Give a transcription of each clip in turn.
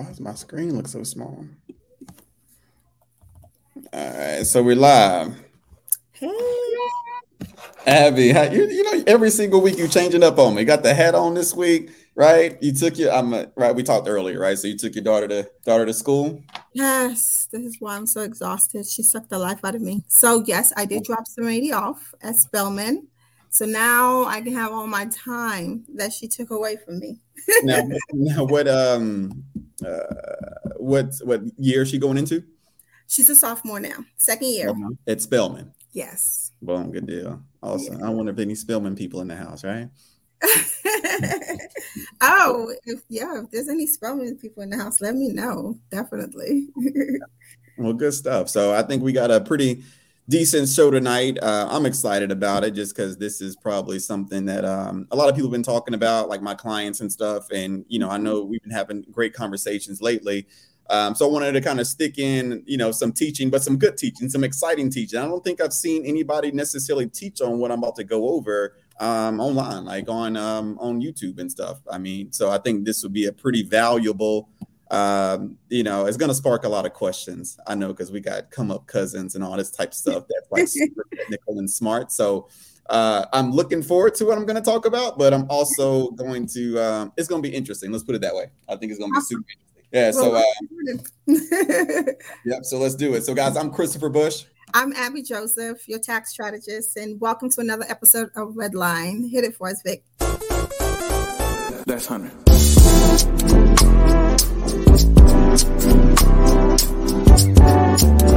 Why does my screen look so small? All right, so we're live. Hey. Abby, how, you, you know, every single week you changing up on me. Got the hat on this week, right? You took your, I'm a, right. We talked earlier, right? So you took your daughter to daughter to school. Yes, this is why I'm so exhausted. She sucked the life out of me. So yes, I did drop Serenity off at Spelman. So now I can have all my time that she took away from me. now, now, what um, uh, what what year is she going into? She's a sophomore now, second year. Uh-huh. At Spelman. Yes. Boom, good deal. Awesome. Yeah. I wonder if any Spelman people in the house, right? oh, if, yeah, if there's any Spelman people in the house, let me know. Definitely. well, good stuff. So I think we got a pretty decent show tonight. Uh, I'm excited about it just because this is probably something that um, a lot of people have been talking about, like my clients and stuff. And, you know, I know we've been having great conversations lately. Um, so I wanted to kind of stick in, you know, some teaching, but some good teaching, some exciting teaching. I don't think I've seen anybody necessarily teach on what I'm about to go over um, online, like on um, on YouTube and stuff. I mean, so I think this would be a pretty valuable um, you know, it's going to spark a lot of questions. I know because we got come up cousins and all this type of stuff that's like super technical and smart. So uh, I'm looking forward to what I'm going to talk about, but I'm also going to. Um, it's going to be interesting. Let's put it that way. I think it's going to be super interesting. Yeah. So, uh, yep. So let's do it. So, guys, I'm Christopher Bush. I'm Abby Joseph, your tax strategist, and welcome to another episode of Redline. Hit it for us, Vic. That's Hunter. That's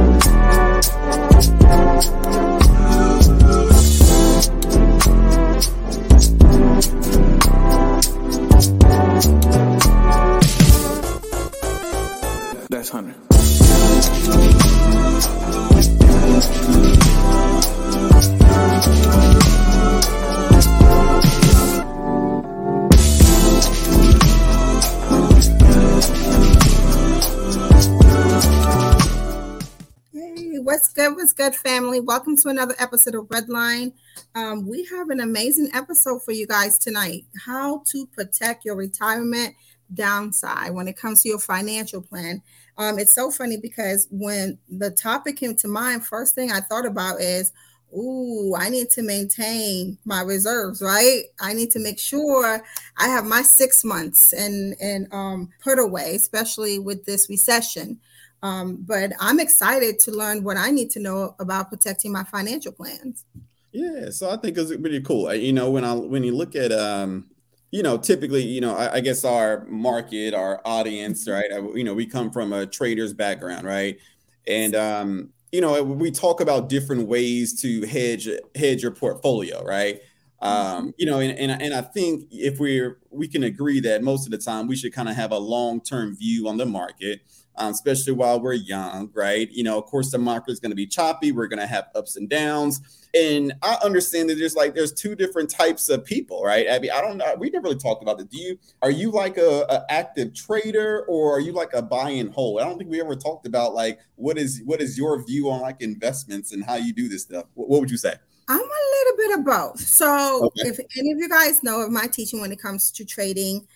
good? Family? Welcome to another episode of Redline. Um, we have an amazing episode for you guys tonight. How to protect your retirement downside when it comes to your financial plan. Um, it's so funny because when the topic came to mind, first thing I thought about is, ooh, I need to maintain my reserves, right? I need to make sure I have my six months and and um, put away, especially with this recession. Um, but I'm excited to learn what I need to know about protecting my financial plans. Yeah, so I think it's pretty cool. You know, when I when you look at um, you know, typically, you know, I, I guess our market, our audience, right? You know, we come from a trader's background, right? And um, you know, we talk about different ways to hedge hedge your portfolio, right? Um, you know, and, and and I think if we're we can agree that most of the time we should kind of have a long term view on the market um, especially while we're young, right? You know, of course, the market is going to be choppy. We're going to have ups and downs. And I understand that there's like there's two different types of people, right? Abby, I don't know. We never really talked about that. Do you are you like a, a active trader or are you like a buy and hold? I don't think we ever talked about like what is what is your view on like investments and how you do this stuff. What, what would you say? I'm a little bit of both. So okay. if any of you guys know of my teaching when it comes to trading,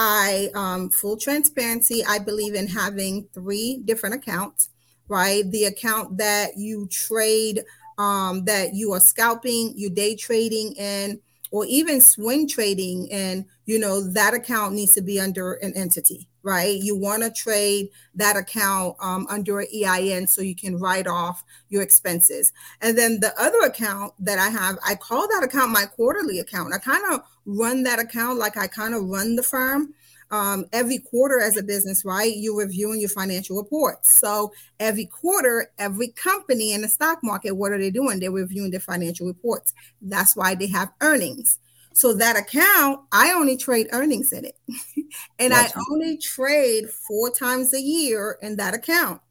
I, um, full transparency, I believe in having three different accounts, right? The account that you trade, um, that you are scalping, you day trading in, or even swing trading, and you know that account needs to be under an entity, right? You want to trade that account um, under an EIN so you can write off your expenses. And then the other account that I have, I call that account my quarterly account. I kind of run that account like I kind of run the firm. Um, every quarter as a business, right? You're reviewing your financial reports. So every quarter, every company in the stock market, what are they doing? They're reviewing their financial reports. That's why they have earnings. So that account, I only trade earnings in it. and I only trade four times a year in that account.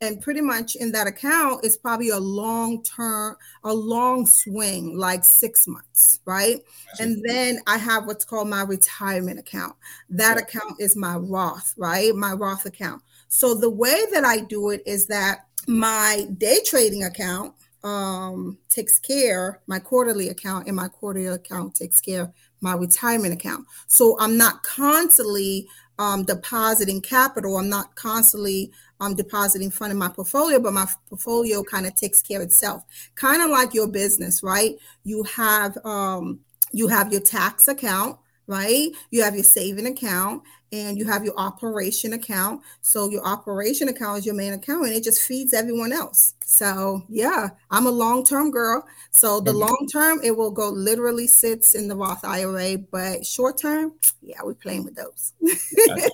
And pretty much in that account is probably a long term, a long swing, like six months, right? And then I have what's called my retirement account. That account is my Roth, right? My Roth account. So the way that I do it is that my day trading account um, takes care my quarterly account and my quarterly account takes care my retirement account so i'm not constantly um, depositing capital. I'm not constantly um, depositing fund in my portfolio, but my portfolio kind of takes care of itself. Kind of like your business, right? You have um, you have your tax account, right? You have your saving account, and you have your operation account. So your operation account is your main account, and it just feeds everyone else. So yeah, I'm a long term girl. So the long term, it will go literally sits in the Roth IRA, but short term, yeah, we're playing with those.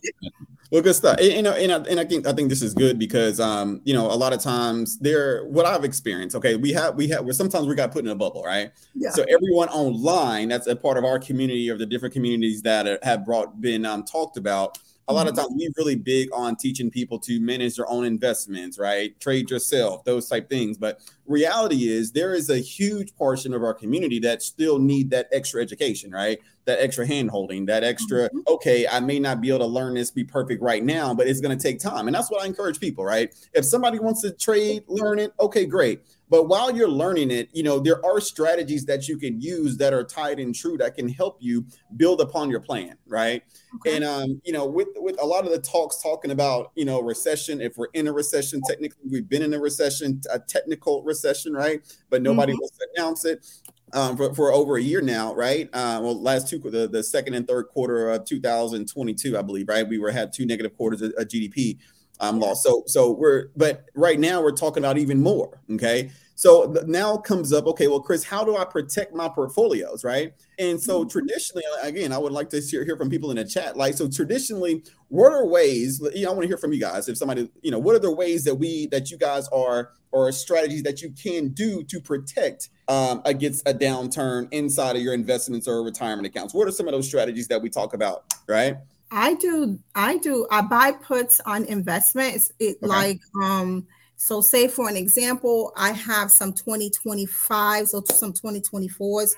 well, good stuff. And, you know, and I, and I think I think this is good because um, you know, a lot of times there, what I've experienced. Okay, we have we have sometimes we got put in a bubble, right? Yeah. So everyone online, that's a part of our community or the different communities that have brought been um, talked about a lot of mm-hmm. times we're really big on teaching people to manage their own investments, right? Trade yourself, those type things. But reality is there is a huge portion of our community that still need that extra education, right? That extra hand holding, that extra, mm-hmm. okay, I may not be able to learn this, be perfect right now, but it's going to take time. And that's what I encourage people, right? If somebody wants to trade, learn it, okay, great. But while you're learning it, you know, there are strategies that you can use that are tied and true that can help you build upon your plan, right? Okay. And um, you know, with with a lot of the talks talking about, you know, recession, if we're in a recession, technically we've been in a recession, a technical recession, right? But nobody mm-hmm. wants to announce it. Um, for, for over a year now, right? Uh, well, last two the, the second and third quarter of 2022, I believe, right? We were had two negative quarters of, of GDP um, loss. So so we're but right now we're talking about even more. Okay. So now comes up, okay, well, Chris, how do I protect my portfolios, right? And so mm-hmm. traditionally, again, I would like to hear, hear from people in the chat. Like, so traditionally, what are ways? You know, I want to hear from you guys. If somebody, you know, what are the ways that we that you guys are or strategies that you can do to protect um, against a downturn inside of your investments or retirement accounts? What are some of those strategies that we talk about, right? I do, I do. I buy puts on investments. It okay. like um so, say for an example, I have some 2025s or some 2024s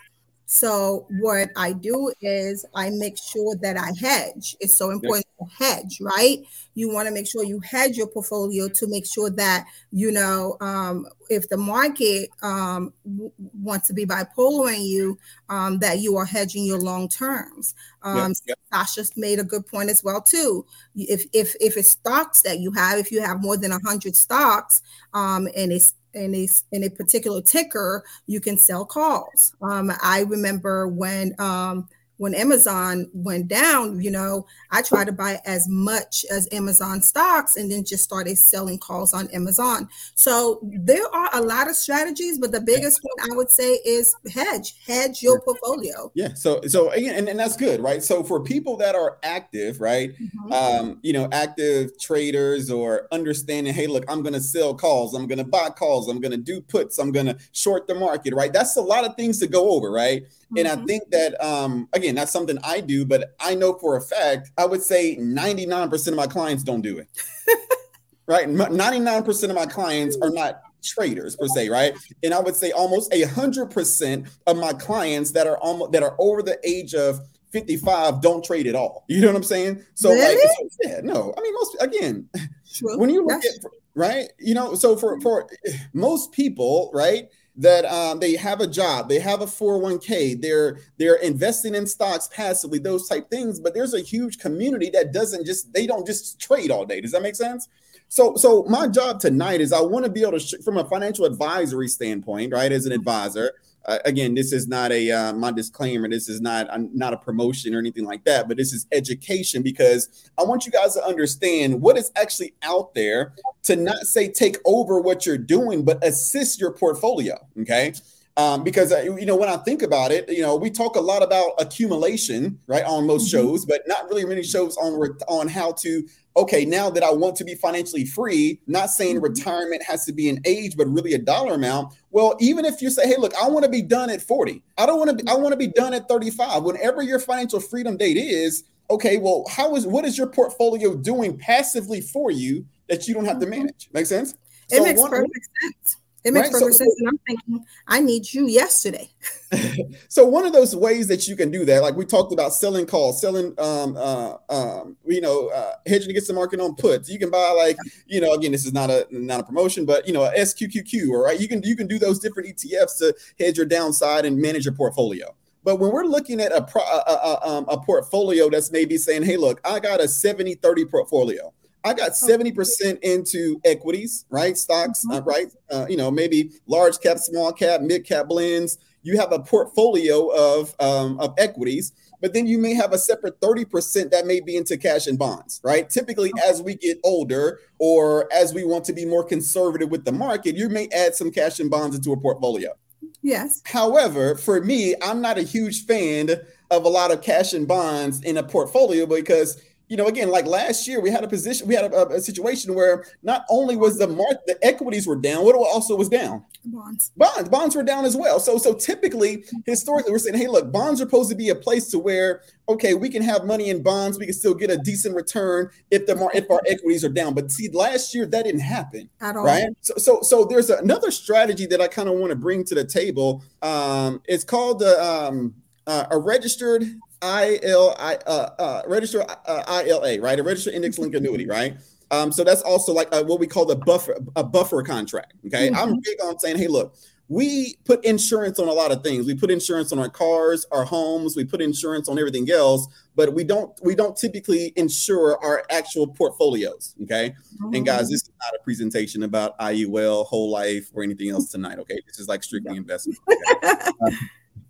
so what I do is I make sure that I hedge. It's so important to hedge, right? You want to make sure you hedge your portfolio to make sure that you know um, if the market um, w- wants to be bipolar in you, um, that you are hedging your long terms. Um, yep. Sasha made a good point as well too. If if if it's stocks that you have, if you have more than hundred stocks, um, and it's in a in a particular ticker, you can sell calls. Um, I remember when um, when Amazon went down, you know, I tried to buy as much as Amazon stocks and then just started selling calls on Amazon. So there are a lot of strategies, but the biggest one I would say is hedge, hedge your portfolio. Yeah. So, so again, and, and that's good, right? So for people that are active, right, mm-hmm. um, you know, active traders or understanding, hey, look, I'm going to sell calls, I'm going to buy calls, I'm going to do puts, I'm going to short the market, right? That's a lot of things to go over, right? And I mm-hmm. think that um, again, that's something I do, but I know for a fact, I would say 99% of my clients don't do it. right? 99% of my clients are not traders per se, right? And I would say almost a hundred percent of my clients that are almost that are over the age of 55 don't trade at all. You know what I'm saying? So really? like yeah, no. I mean, most again, when you look at right, you know, so for for most people, right? That um, they have a job, they have a 401k, they're they're investing in stocks passively, those type things. But there's a huge community that doesn't just they don't just trade all day. Does that make sense? So so my job tonight is I want to be able to from a financial advisory standpoint, right? As an advisor, uh, again, this is not a uh, my disclaimer. This is not uh, not a promotion or anything like that, but this is education because I want you guys to understand what is actually out there to not say take over what you're doing, but assist your portfolio. Okay. Um, because uh, you know when I think about it, you know we talk a lot about accumulation, right, on most mm-hmm. shows, but not really many shows on on how to okay, now that I want to be financially free, not saying mm-hmm. retirement has to be an age, but really a dollar amount. Well, even if you say, hey, look, I want to be done at 40, I don't want to be, I want to be done at 35. Whenever your financial freedom date is, okay, well, how is what is your portfolio doing passively for you that you don't have to mm-hmm. manage? Make sense? It so makes one, perfect sense. It makes right? perfect so, sense. And I'm thinking, I need you yesterday. so one of those ways that you can do that, like we talked about selling calls, selling, um, uh, um, you know, uh, hedging against the market on puts. You can buy like, you know, again, this is not a not a promotion, but you know, a SQQQ, all right. You can you can do those different ETFs to hedge your downside and manage your portfolio. But when we're looking at a, pro, a, a, um, a portfolio that's maybe saying, hey, look, I got a 70 30 portfolio. I got 70% into equities, right? Stocks, uh, right? Uh, you know, maybe large cap, small cap, mid cap blends. You have a portfolio of, um, of equities, but then you may have a separate 30% that may be into cash and bonds, right? Typically, as we get older or as we want to be more conservative with the market, you may add some cash and bonds into a portfolio. Yes. However, for me, I'm not a huge fan of a lot of cash and bonds in a portfolio because you know, again, like last year, we had a position, we had a, a, situation where not only was the market, the equities were down, what also was down? Bonds. Bonds. Bonds were down as well. So, so typically, historically, we're saying, hey, look, bonds are supposed to be a place to where, okay, we can have money in bonds, we can still get a decent return if the if our equities are down. But see, last year that didn't happen. At all. Right. So, so, so there's another strategy that I kind of want to bring to the table. Um, it's called the um, uh, a registered IL, I, uh, uh, register uh, ILA, right? A registered index link annuity, right? Um, so that's also like a, what we call the buffer, a buffer contract. Okay, mm-hmm. I'm big on saying, hey, look, we put insurance on a lot of things. We put insurance on our cars, our homes. We put insurance on everything else, but we don't we don't typically insure our actual portfolios. Okay, mm-hmm. and guys, this is not a presentation about IUL, whole life, or anything else tonight. Okay, this is like strictly investment. Okay?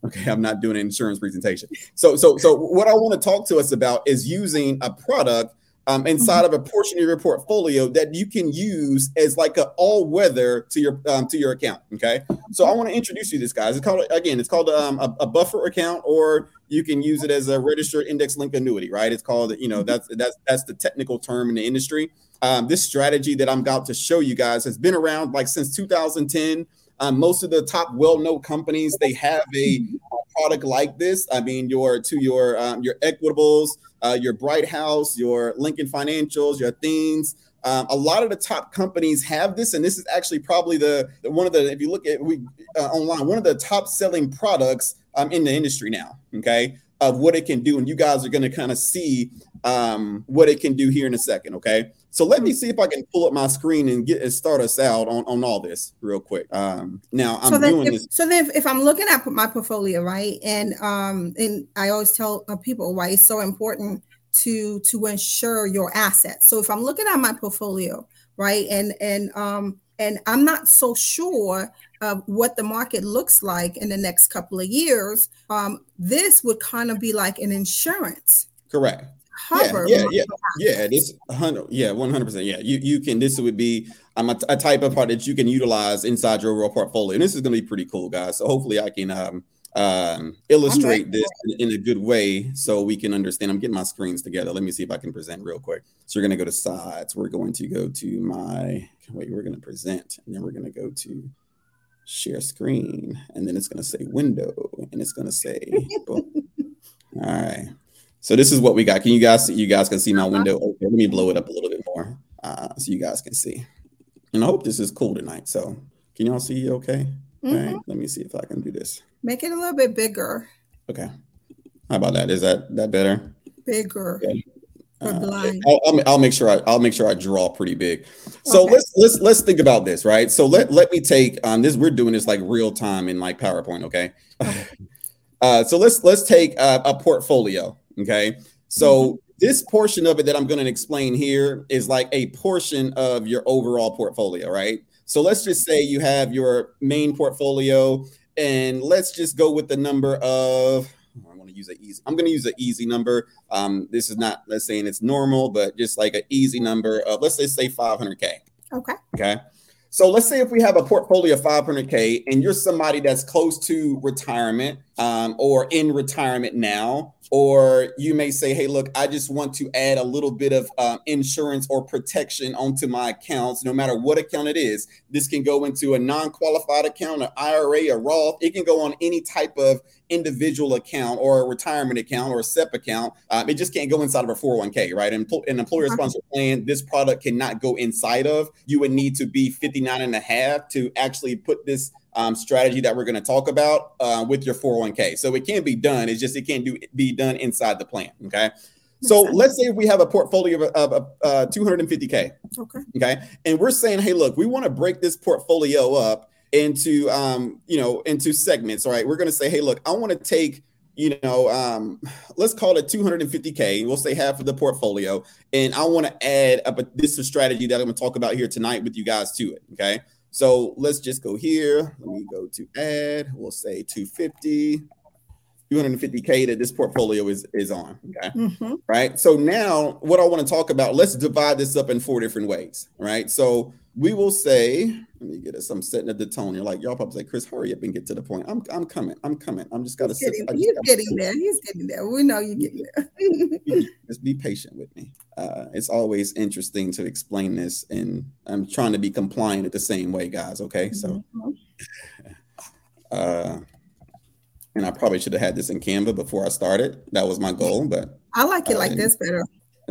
Okay, I'm not doing an insurance presentation. So, so, so what I want to talk to us about is using a product um, inside mm-hmm. of a portion of your portfolio that you can use as like a all weather to your um, to your account. Okay, so I want to introduce you to this, guys. It's called again, it's called um, a, a, buffer account, or you can use it as a registered index link annuity. Right? It's called you know mm-hmm. that's that's that's the technical term in the industry. Um, this strategy that I'm about to show you guys has been around like since 2010. Um, most of the top well-known companies they have a, product like this. I mean, your to your um, your Equitables, uh, your Brighthouse, your Lincoln Financials, your Athenes. Um, a lot of the top companies have this, and this is actually probably the, the one of the if you look at we uh, online one of the top selling products um, in the industry now. Okay, of what it can do, and you guys are going to kind of see um, what it can do here in a second. Okay. So let me see if I can pull up my screen and get and start us out on, on all this real quick. Um, now I'm so doing if, this. So then, if, if, I'm looking at my portfolio, right, and um, and I always tell uh, people why it's so important to to ensure your assets. So if I'm looking at my portfolio, right, and and um, and I'm not so sure of what the market looks like in the next couple of years, um, this would kind of be like an insurance. Correct cover. Yeah, yeah, yeah, yeah. This hundred, yeah, one hundred percent. Yeah, you you can. This would be um, a, a, type of part that you can utilize inside your overall portfolio, and this is going to be pretty cool, guys. So hopefully, I can um, um, illustrate this in, in, a good way so we can understand. I'm getting my screens together. Let me see if I can present real quick. So we're going to go to sides. We're going to go to my wait. We're going to present, and then we're going to go to share screen, and then it's going to say window, and it's going to say. All right. So this is what we got. Can you guys see? You guys can see my uh-huh. window. Okay, let me blow it up a little bit more uh, so you guys can see. And I hope this is cool tonight. So can y'all see okay? Mm-hmm. All right. Let me see if I can do this. Make it a little bit bigger. Okay. How about that? Is that that better? Bigger. Okay. Uh, I'll, I'll, make sure I, I'll make sure I draw pretty big. So okay. let's let's let's think about this, right? So let let me take um this. We're doing this like real time in like PowerPoint, okay? uh, so let's let's take a, a portfolio, Okay. So mm-hmm. this portion of it that I'm going to explain here is like a portion of your overall portfolio, right? So let's just say you have your main portfolio and let's just go with the number of I want to use an easy. I'm going to use an easy number. Um, this is not let's say it's normal, but just like an easy number of let's just say 500k. Okay. Okay. So let's say if we have a portfolio of 500k and you're somebody that's close to retirement um, or in retirement now, or you may say, hey, look, I just want to add a little bit of um, insurance or protection onto my accounts, no matter what account it is. This can go into a non qualified account, an IRA, a Roth. It can go on any type of individual account or a retirement account or a SEP account. Um, it just can't go inside of a 401k, right? And an employer sponsored plan, this product cannot go inside of. You would need to be 59 and a half to actually put this um, strategy that we're going to talk about uh, with your 401k. So it can be done. It's just it can't do be done inside the plan. Okay. So let's say we have a portfolio of, of uh, 250k. Okay. Okay. And we're saying, hey, look, we want to break this portfolio up into um, you know into segments. All right. We're going to say, hey, look, I want to take you know, um, let's call it 250K. We'll say half of the portfolio. And I want to add up a, this is strategy that I'm going to talk about here tonight with you guys to it. Okay. So let's just go here. Let me go to add. We'll say 250. 250k that this portfolio is is on okay mm-hmm. right so now what i want to talk about let's divide this up in four different ways right so we will say, let me get us. I'm setting at the tone. You're like, y'all probably say, Chris, hurry up and get to the point. I'm I'm coming. I'm coming. I'm just gotta he's sit. Getting, he's getting there. He's getting there. We know you're getting there. just be patient with me. Uh, it's always interesting to explain this, and I'm trying to be compliant at the same way, guys. Okay, so. Mm-hmm. Uh, and I probably should have had this in Canva before I started. That was my goal, but I like it like this better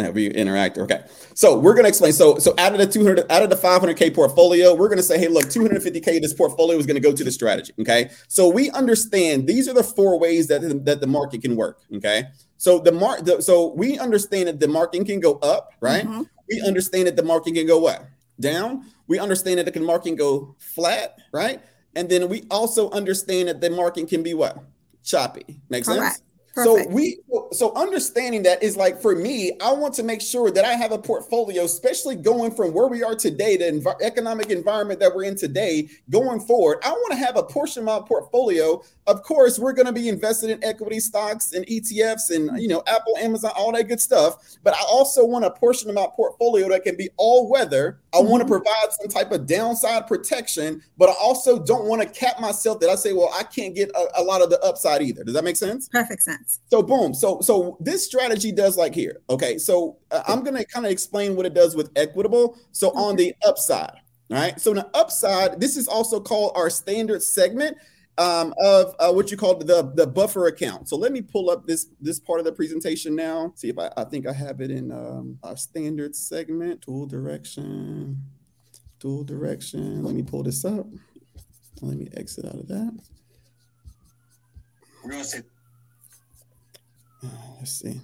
we interact. Okay. So we're going to explain. So, so out of the 200, out of the 500K portfolio, we're going to say, hey, look, 250K, of this portfolio is going to go to the strategy. Okay. So we understand these are the four ways that, that the market can work. Okay. So the mark, so we understand that the market can go up, right? Mm-hmm. We understand that the market can go what? Down. We understand that the market can go flat, right? And then we also understand that the market can be what? Choppy. Makes sense? Perfect. So we so understanding that is like for me, I want to make sure that I have a portfolio, especially going from where we are today, the env- economic environment that we're in today, going forward. I want to have a portion of my portfolio. Of course, we're going to be invested in equity stocks and ETFs and you know Apple, Amazon, all that good stuff. But I also want a portion of my portfolio that can be all weather. I mm-hmm. want to provide some type of downside protection, but I also don't want to cap myself that I say, well, I can't get a, a lot of the upside either. Does that make sense? Perfect sense. So boom. So so this strategy does like here. Okay. So uh, I'm gonna kind of explain what it does with equitable. So on the upside, all right. So on the upside, this is also called our standard segment um, of uh, what you call the the buffer account. So let me pull up this this part of the presentation now. See if I, I think I have it in um, our standard segment dual direction, dual direction. Let me pull this up. Let me exit out of that. We're gonna say Let's see.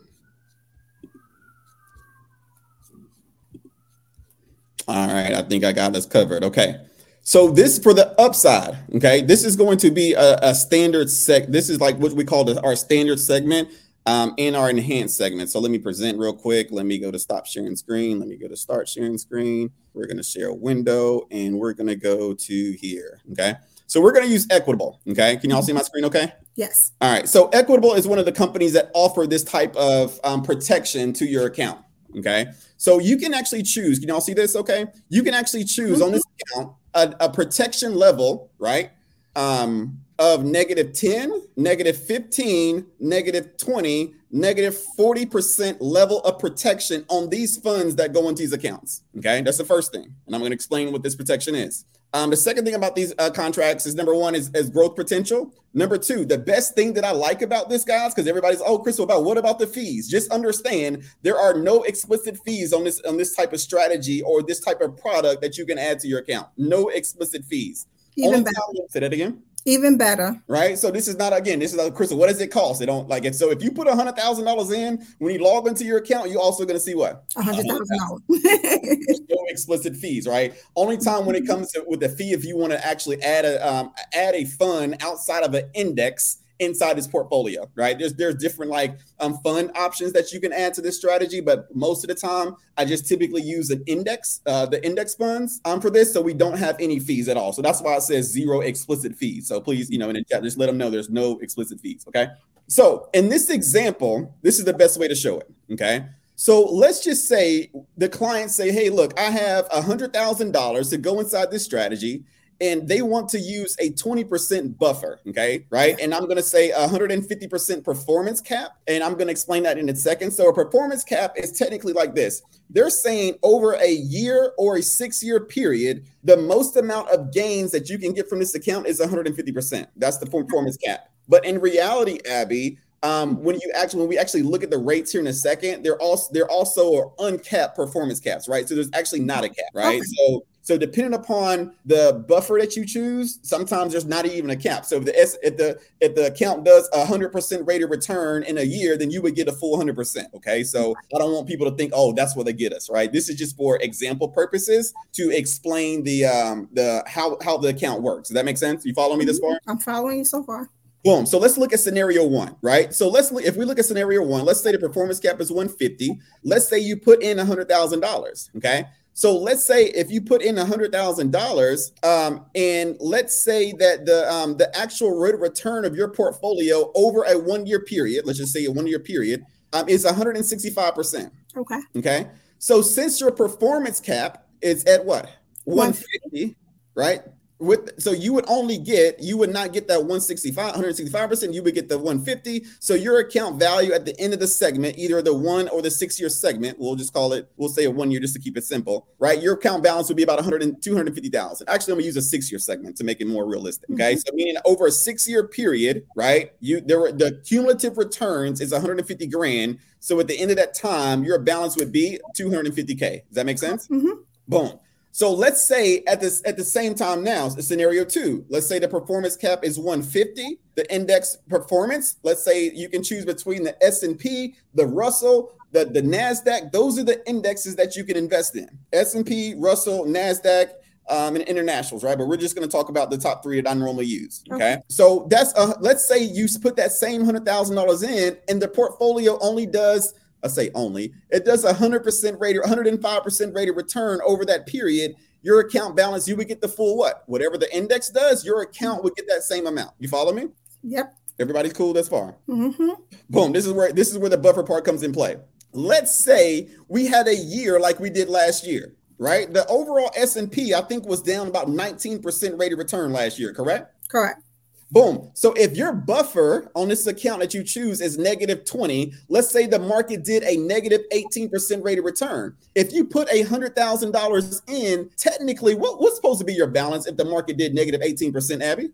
All right, I think I got this covered. Okay. So this for the upside, okay, this is going to be a, a standard sec. This is like what we call the, our standard segment um, in our enhanced segment. So let me present real quick. Let me go to stop sharing screen. Let me go to start sharing screen. We're going to share a window and we're going to go to here. Okay. So we're going to use Equitable. Okay. Can y'all see my screen? Okay. Yes. All right. So Equitable is one of the companies that offer this type of um, protection to your account. Okay. So you can actually choose. Can y'all see this? Okay. You can actually choose mm-hmm. on this account a, a, protection level, right? Um, of negative 10, negative 15, negative 20, negative 40% level of protection on these funds that go into these accounts. Okay. That's the first thing. And I'm going to explain what this protection is. Um, the second thing about these uh, contracts is number one is, is growth potential. Number two, the best thing that I like about this, guys, because everybody's oh, Crystal, about what about the fees? Just understand there are no explicit fees on this on this type of strategy or this type of product that you can add to your account. No explicit fees. Even better. Say that again. Even better. Right. So this is not again, this is a crystal. What does it cost? They don't like it. So if you put a hundred thousand dollars in, when you log into your account, you're also gonna see what? A hundred thousand dollars. no explicit fees, right? Only time when it comes to with the fee if you want to actually add a um, add a fund outside of an index inside his portfolio, right? There's there's different like um, fund options that you can add to this strategy, but most of the time I just typically use an index, uh, the index funds um, for this, so we don't have any fees at all. So that's why it says zero explicit fees. So please, you know, in the chat, just let them know there's no explicit fees. Okay. So in this example, this is the best way to show it. Okay. So let's just say the client say, "Hey, look, I have a hundred thousand dollars to go inside this strategy." And they want to use a 20% buffer. Okay. Right. And I'm going to say 150% performance cap. And I'm going to explain that in a second. So a performance cap is technically like this they're saying over a year or a six year period, the most amount of gains that you can get from this account is 150%. That's the performance cap. But in reality, Abby, um, when you actually when we actually look at the rates here in a second, they're also they're also uncapped performance caps, right? So there's actually not a cap, right? Okay. So so depending upon the buffer that you choose, sometimes there's not even a cap. So if the S, if the if the account does a hundred percent rate of return in a year, then you would get a full hundred percent. Okay, so I don't want people to think, oh, that's what they get us, right? This is just for example purposes to explain the um the how how the account works. Does that make sense? You follow me this far? I'm following you so far. Boom. So let's look at scenario one, right? So let's look, if we look at scenario one, let's say the performance cap is 150. Let's say you put in a hundred thousand dollars. Okay. So let's say if you put in a hundred thousand um, dollars, and let's say that the um, the actual rate of return of your portfolio over a one year period, let's just say a one year period, um, is 165 percent. Okay. Okay. So since your performance cap is at what 150, 150 right? With so you would only get you would not get that 165 165 percent you would get the 150 so your account value at the end of the segment either the one or the six year segment we'll just call it we'll say a one year just to keep it simple right? Your account balance would be about 100 and 250000 actually i'm gonna use a six year segment to make it more realistic okay? Mm-hmm. so meaning over a six year period right you there were the cumulative returns is 150 grand. So at the end of that time your balance would be 250k does that make sense? Mm-hmm. boom so let's say at this at the same time now, scenario two. Let's say the performance cap is 150. The index performance. Let's say you can choose between the S and P, the Russell, the the Nasdaq. Those are the indexes that you can invest in. S and P, Russell, Nasdaq. Um, and internationals, right? But we're just going to talk about the top three that I normally use. Okay. okay. So that's uh, let's say you put that same hundred thousand dollars in, and the portfolio only does I say only, it does a 100% rate or 105% rate of return over that period. Your account balance, you would get the full what? Whatever the index does, your account would get that same amount. You follow me? Yep. Everybody's cool thus far. Mm-hmm. Boom. This is where this is where the buffer part comes in play. Let's say we had a year like we did last year, right? The overall S&P I think was down about 19% rate of return last year, correct? Correct. Boom. So if your buffer on this account that you choose is negative 20, let's say the market did a negative 18% rate of return. If you put a $100,000 in, technically, what, what's supposed to be your balance if the market did negative 18%, Abby?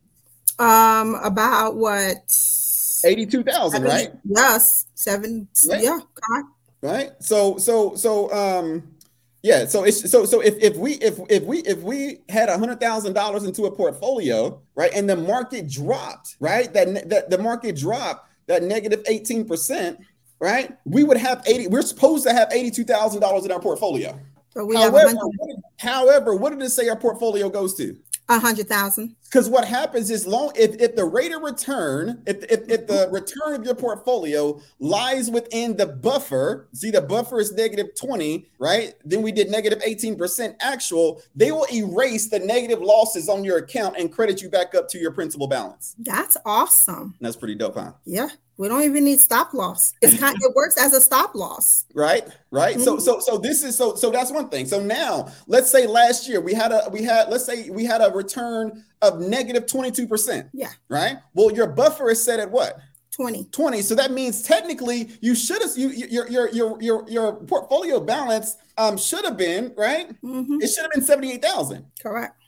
Um, about what? 82,000, right? Yes. Seven. Right? Yeah. Right. So, so, so, um, yeah, so it's so so if if we if if we if we had a hundred thousand dollars into a portfolio, right, and the market dropped, right, that that the market dropped that negative eighteen percent, right, we would have eighty. We're supposed to have eighty two thousand dollars in our portfolio. But we however, have however, what did it say our portfolio goes to? A hundred thousand. Because what happens is long if, if the rate of return, if, if, if the return of your portfolio lies within the buffer, see the buffer is negative 20, right? Then we did negative 18% actual, they will erase the negative losses on your account and credit you back up to your principal balance. That's awesome. That's pretty dope, huh? Yeah. We don't even need stop loss. It's kind it works as a stop loss. Right? Right? Mm-hmm. So so so this is so so that's one thing. So now let's say last year we had a we had let's say we had a return of negative 22%. Yeah. Right? Well, your buffer is set at what? 20. 20. So that means technically you should have you your your your your your portfolio balance um should have been, right? Mm-hmm. It should have been 78,000. Correct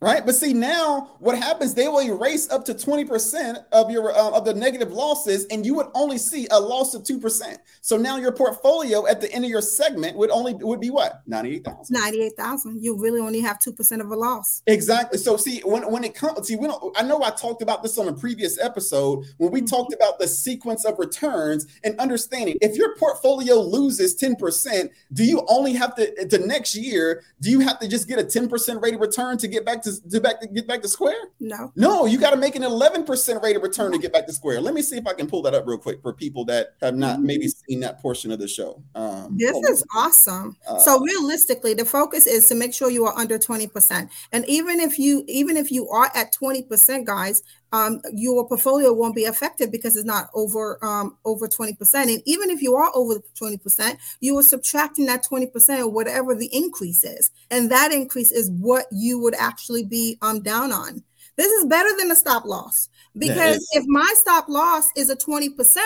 right? But see now what happens? They will erase up to twenty percent of your uh, of the negative losses, and you would only see a loss of two percent. So now your portfolio at the end of your segment would only would be what ninety eight thousand. Ninety eight thousand. You really only have two percent of a loss. Exactly. So see when when it comes, see we don't. I know I talked about this on a previous episode when we mm-hmm. talked about the sequence of returns and understanding if your portfolio loses ten percent, do you only have to the next year? Do you have to just get a ten percent rate of return to get back to to, to back to get back to square? No. No, you got to make an 11% rate of return to get back to square. Let me see if I can pull that up real quick for people that have not mm-hmm. maybe seen that portion of the show. Um, this is awesome. Uh, so realistically, the focus is to make sure you are under 20%. And even if you even if you are at 20%, guys, um, your portfolio won't be affected because it's not over um, over 20%. And even if you are over 20%, you are subtracting that 20% or whatever the increase is. And that increase is what you would actually be um, down on. This is better than a stop loss because if my stop loss is a 20%,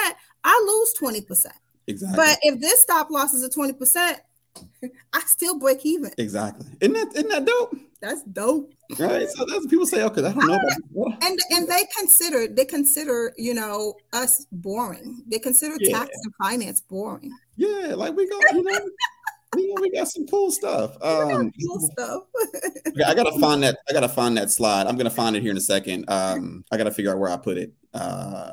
I lose 20%. Exactly. But if this stop loss is a 20%, I still break even. Exactly. Isn't that isn't that dope? That's dope. Right. So that's people say, okay, I don't know. About and and they consider they consider you know us boring. They consider yeah. tax and finance boring. Yeah, like we go, you know. we, we got some cool stuff. Um, cool stuff. I gotta find that. I gotta find that slide. I'm gonna find it here in a second. Um, I gotta figure out where I put it. Uh,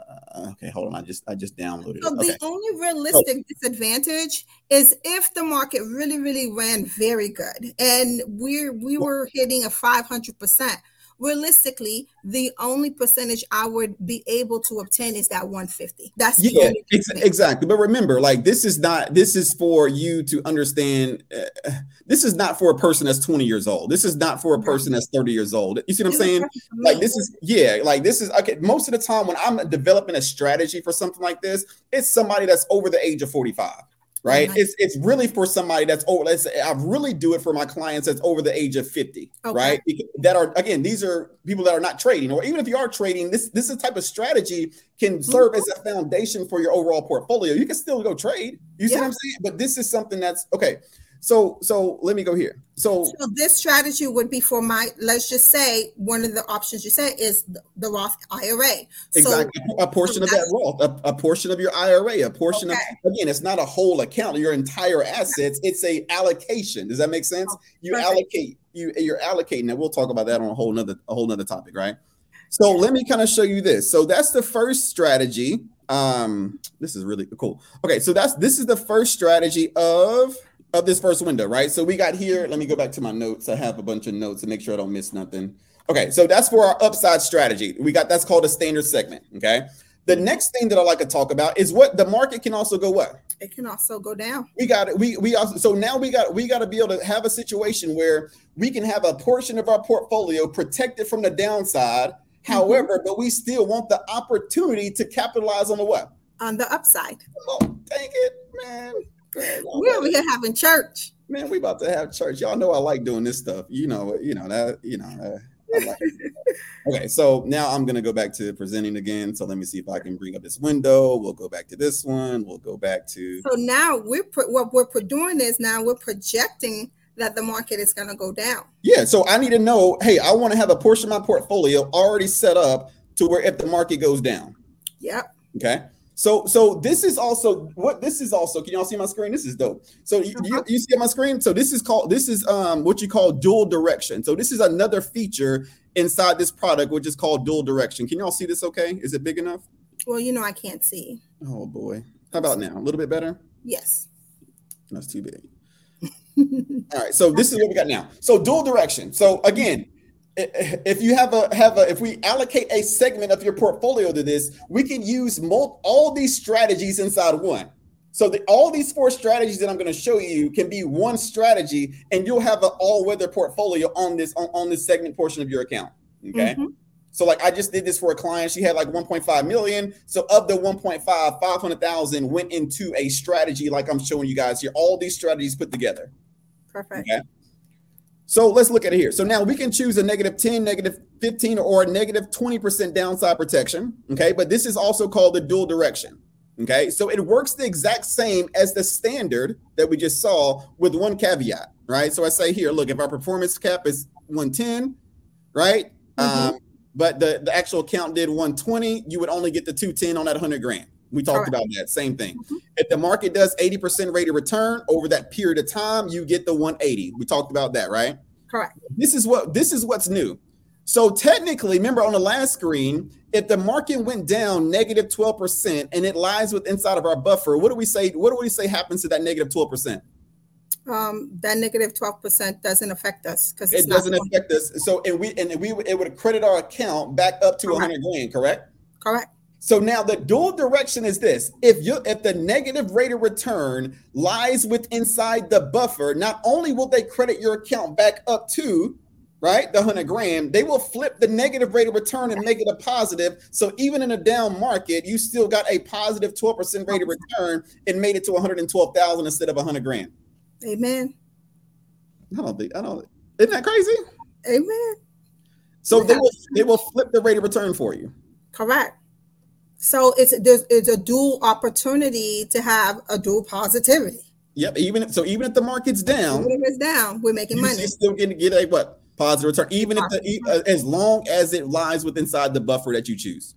okay, hold on. I just I just downloaded. So it. Okay. the only realistic oh. disadvantage is if the market really really ran very good and we're we were hitting a 500 percent realistically, the only percentage I would be able to obtain is that 150. That's yeah, ex- exactly. But remember, like this is not this is for you to understand. Uh, this is not for a person that's 20 years old. This is not for a person that's 30 years old. You see what I'm saying? Like this is yeah, like this is okay. Most of the time when I'm developing a strategy for something like this, it's somebody that's over the age of 45 right? It's it's really for somebody that's over. Let's say I really do it for my clients that's over the age of 50, okay. right? That are again, these are people that are not trading, or even if you are trading, this this is type of strategy can mm-hmm. serve mm-hmm. as a foundation for your overall portfolio. You can still go trade. You see what I'm saying? But this is something that's okay. So so let me go here. So, so this strategy would be for my let's just say one of the options you say is the, the Roth IRA. Exactly. So, a portion so of that Roth, a, a, portion of your IRA, a portion okay. of again, it's not a whole account, your entire assets, it's a allocation. Does that make sense? Oh, you perfect. allocate, you you're allocating, and we'll talk about that on a whole nother a whole nother topic, right? So let me kind of show you this. So that's the first strategy. Um, this is really cool. Okay, so that's this is the first strategy of of this first window, right? So we got here. Let me go back to my notes. I have a bunch of notes to make sure I don't miss nothing. Okay, so that's for our upside strategy. We got that's called a standard segment. Okay. The next thing that I like to talk about is what the market can also go what? It can also go down. We got it. We we also so now we got we got to be able to have a situation where we can have a portion of our portfolio protected from the downside. Mm-hmm. However, but we still want the opportunity to capitalize on the what? On the upside. Oh, dang it, man. We're over here having church. Man, we about to have church. Y'all know I like doing this stuff. You know, you know that. You know. Uh, like okay, so now I'm gonna go back to presenting again. So let me see if I can bring up this window. We'll go back to this one. We'll go back to. So now we're what we're doing is now we're projecting that the market is going to go down. Yeah. So I need to know. Hey, I want to have a portion of my portfolio already set up to where if the market goes down. Yep. Okay. So, so this is also what this is also. Can y'all see my screen? This is dope. So you, you, uh-huh. you, see my screen. So this is called this is um what you call dual direction. So this is another feature inside this product, which is called dual direction. Can y'all see this? Okay, is it big enough? Well, you know I can't see. Oh boy, how about now? A little bit better. Yes. That's too big. All right, so this is what we got now. So dual direction. So again, if you have a have a if we allocate a segment of your portfolio to this, we can use all these strategies inside one. So the, all these four strategies that I'm going to show you can be one strategy, and you'll have an all-weather portfolio on this on, on this segment portion of your account. Okay. Mm-hmm. So like I just did this for a client. She had like 1.5 million. So of the 1.5, 500,000 went into a strategy like I'm showing you guys here. All these strategies put together. Perfect. Okay. So let's look at it here. So now we can choose a negative 10, negative 15, or a negative 20% downside protection. Okay. But this is also called the dual direction. Okay. So it works the exact same as the standard that we just saw with one caveat. Right. So I say here, look, if our performance cap is 110, right? Mm-hmm. Um, but the, the actual account did 120, you would only get the 210 on that 100 grand. We talked about that same thing. Mm-hmm. If the market does 80% rate of return over that period of time, you get the 180. We talked about that, right? Correct. This is what this is what's new. So technically, remember on the last screen, if the market went down negative 12% and it lies with inside of our buffer, what do we say? What do we say happens to that negative 12%? Um, that negative 12% doesn't affect us because it doesn't affect us. So and we and we it would credit our account back up to correct. 100 grand, correct? Correct. So now the dual direction is this: if you if the negative rate of return lies with inside the buffer, not only will they credit your account back up to right the hundred grand, they will flip the negative rate of return and make it a positive. So even in a down market, you still got a positive twelve percent rate of return and made it to one hundred and twelve thousand instead of a hundred grand. Amen. I don't think I don't. Isn't that crazy? Amen. So they will they will flip the rate of return for you. Correct. So it's there's it's a dual opportunity to have a dual positivity. Yep. Even if, so, even if the market's down, even if it's down, we're making money. Still going to get a what positive return, even if the as long as it lies with inside the buffer that you choose.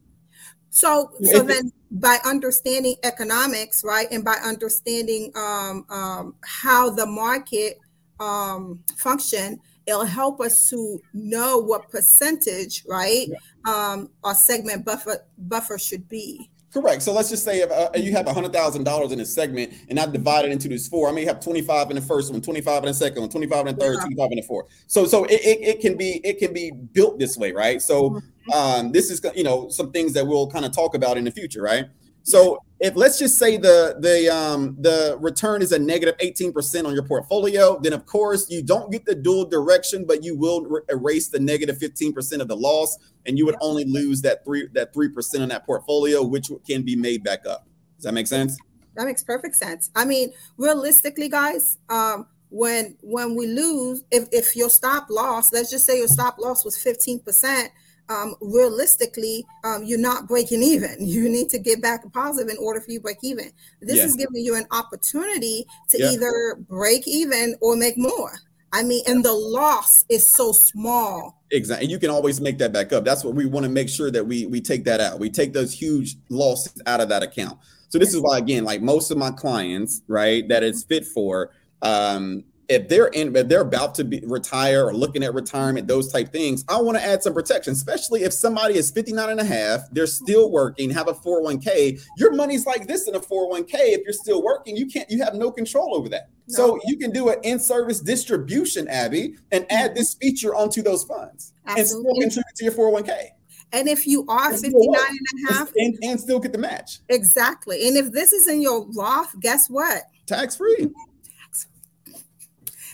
So, so then by understanding economics, right, and by understanding um, um, how the market um, function, it'll help us to know what percentage, right, um, our segment buffer buffer should be. Correct. So let's just say if uh, you have hundred thousand dollars in a segment, and I divide it into these four. I may have twenty five in the first one, twenty five in the second one, twenty five in the third, yeah. twenty five in the fourth. So so it, it, it, can be it can be built this way, right? So mm-hmm. um, this is you know some things that we'll kind of talk about in the future, right? So if let's just say the the um the return is a negative 18% on your portfolio, then of course you don't get the dual direction, but you will re- erase the negative 15% of the loss, and you would only lose that three that three percent on that portfolio, which can be made back up. Does that make sense? That makes perfect sense. I mean, realistically, guys, um, when when we lose, if if your stop loss, let's just say your stop loss was 15%, um, realistically, um, you're not breaking even. You need to get back positive in order for you to break even. This yeah. is giving you an opportunity to yeah. either break even or make more. I mean, and the loss is so small. Exactly. And you can always make that back up. That's what we want to make sure that we we take that out. We take those huge losses out of that account. So this is why again, like most of my clients, right, that it's fit for, um, if they're in if they're about to be retire or looking at retirement those type things i want to add some protection especially if somebody is 59 and a half they're still working have a 401k your money's like this in a 401k if you're still working you can't you have no control over that. No. so you can do an in-service distribution abby and add mm-hmm. this feature onto those funds Absolutely. and still contribute to your 401k and if you are 59 and a half and, and still get the match. Exactly. And if this is in your roth guess what? Tax free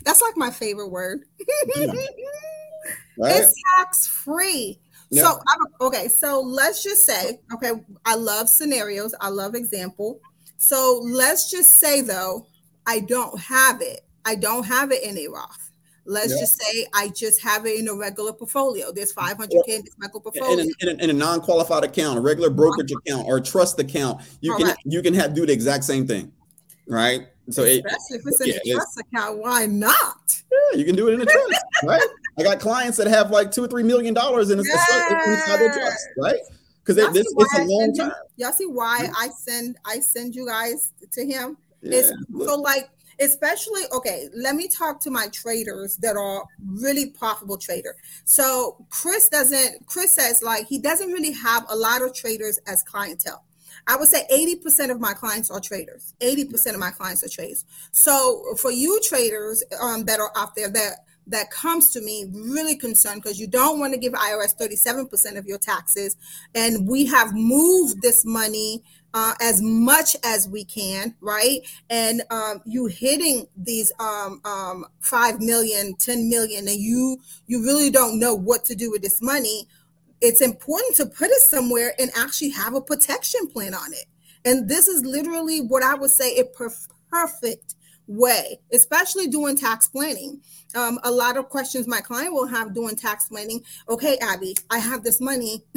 that's like my favorite word. right. It's tax free. Yep. So okay, so let's just say, okay, I love scenarios, I love example. So let's just say though, I don't have it. I don't have it in a Roth. Let's yep. just say I just have it in a regular portfolio. There's 500k in this regular portfolio. In a, in a, in a non-qualified account, a regular brokerage account, or a trust account, you can you can have do the exact same thing, right? So especially it, if it's in yeah, a trust account, why not? Yeah, you can do it in a trust, right? I got clients that have like two or three million dollars in a yes. trust, right? Because this it's a long time. y'all see why mm-hmm. I send I send you guys to him? Yeah. It's so like especially okay let me talk to my traders that are really profitable trader so chris doesn't chris says like he doesn't really have a lot of traders as clientele I would say 80% of my clients are traders. 80% of my clients are traders. So for you traders um, that are out there that that comes to me really concerned because you don't want to give IRS 37% of your taxes. And we have moved this money uh, as much as we can, right? And um, you hitting these um, um, 5 million, 10 million, and you you really don't know what to do with this money it's important to put it somewhere and actually have a protection plan on it. And this is literally what I would say a perfect way, especially doing tax planning. Um, a lot of questions my client will have doing tax planning. Okay, Abby, I have this money.